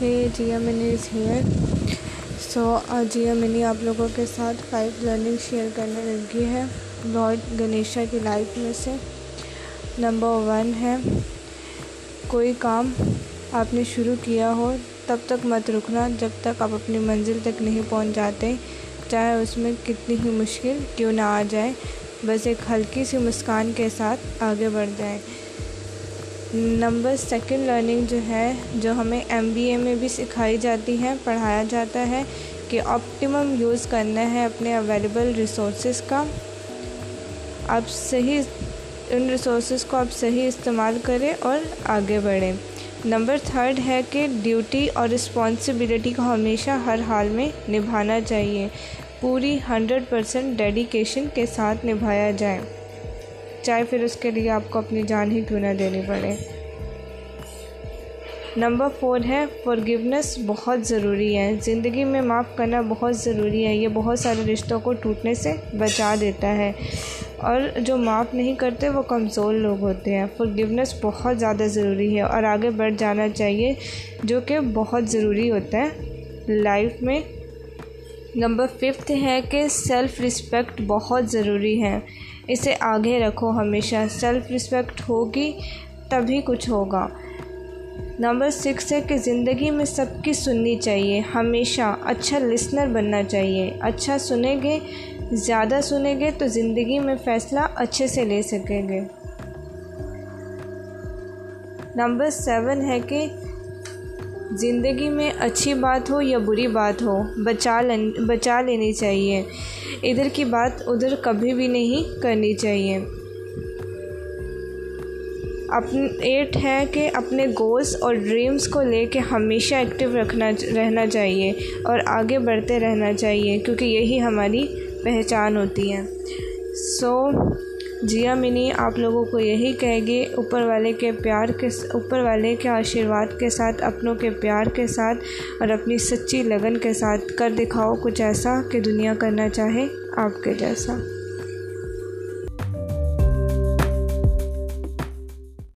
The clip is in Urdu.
ہے، جیا منی از ہیئر۔ سو جیا منی آپ لوگوں کے ساتھ فائیو لرننگ شیئر کرنے لگی ہے لارڈ گنیشا کی لائف میں سے۔ نمبر ون ہے، کوئی کام آپ نے شروع کیا ہو، تب تک مت رکنا جب تک آپ اپنی منزل تک نہیں پہنچ جاتے۔ چاہے اس میں کتنی ہی مشکل کیوں نہ آ جائے، بس ایک ہلکی سی مسکان کے ساتھ آگے بڑھ جائیں۔ نمبر سیکنڈ لرننگ جو ہے، جو ہمیں ایم بی اے میں بھی سکھائی جاتی ہے، پڑھایا جاتا ہے کہ آپٹیمم یوز کرنا ہے اپنے اویلیبل ریسورسز کا۔ آپ صحیح ان ریسورسز کو آپ صحیح استعمال کریں اور آگے بڑھیں۔ نمبر تھرڈ ہے کہ ڈیوٹی اور رسپانسبلٹی کو ہمیشہ ہر حال میں نبھانا چاہیے۔ پوری ہنڈریڈ پرسینٹ ڈیڈیکیشن کے ساتھ نبھایا جائے۔ چاہے پھر اس کے لیے آپ کو اپنی جان ہی کیوں نہ دینی پڑے۔ نمبر فور ہے فورگیونیس بہت ضروری ہے۔ زندگی میں معاف کرنا بہت ضروری ہے۔ یہ بہت سارے رشتوں کو ٹوٹنے سے بچا دیتا ہے۔ اور جو معاف نہیں کرتے، وہ کمزور لوگ ہوتے ہیں۔ فورگیونیس بہت زیادہ ضروری ہے۔ اور آگے بڑھ جانا چاہیے، جو کہ بہت ضروری ہوتا ہے لائف میں۔ نمبر ففتھ ہے کہ سیلف رسپیکٹ بہت ضروری ہے۔ اسے آگے رکھو، ہمیشہ سیلف رسپیکٹ ہوگی، تبھی کچھ ہوگا۔ نمبر سکس ہے کہ زندگی میں سب کی سننی چاہیے، ہمیشہ اچھا لسنر بننا چاہیے۔ اچھا سنیں گے، زیادہ سنیں گے تو زندگی میں فیصلہ اچھے سے لے سکیں گے۔ نمبر سیون ہے کہ زندگی میں اچھی بات ہو یا بری بات ہو، بچا بچا لینی چاہیے۔ ادھر کی بات ادھر کبھی بھی نہیں کرنی چاہیے۔ اپن ایٹ ہے کہ اپنے گولس اور ڈریمز کو لے کے ہمیشہ ایکٹیو رکھنا رہنا چاہیے اور آگے بڑھتے رہنا چاہیے کیونکہ یہی ہماری پہچان ہوتی ہے۔ سو جیا منی آپ لوگوں کو یہی کہے گی، اوپر والے کے پیار کے اوپر والے کے آشیرواد کے ساتھ، اپنوں کے پیار کے ساتھ اور اپنی سچی لگن کے ساتھ کر دکھاؤ کچھ ایسا کہ دنیا کرنا چاہے آپ کے جیسا۔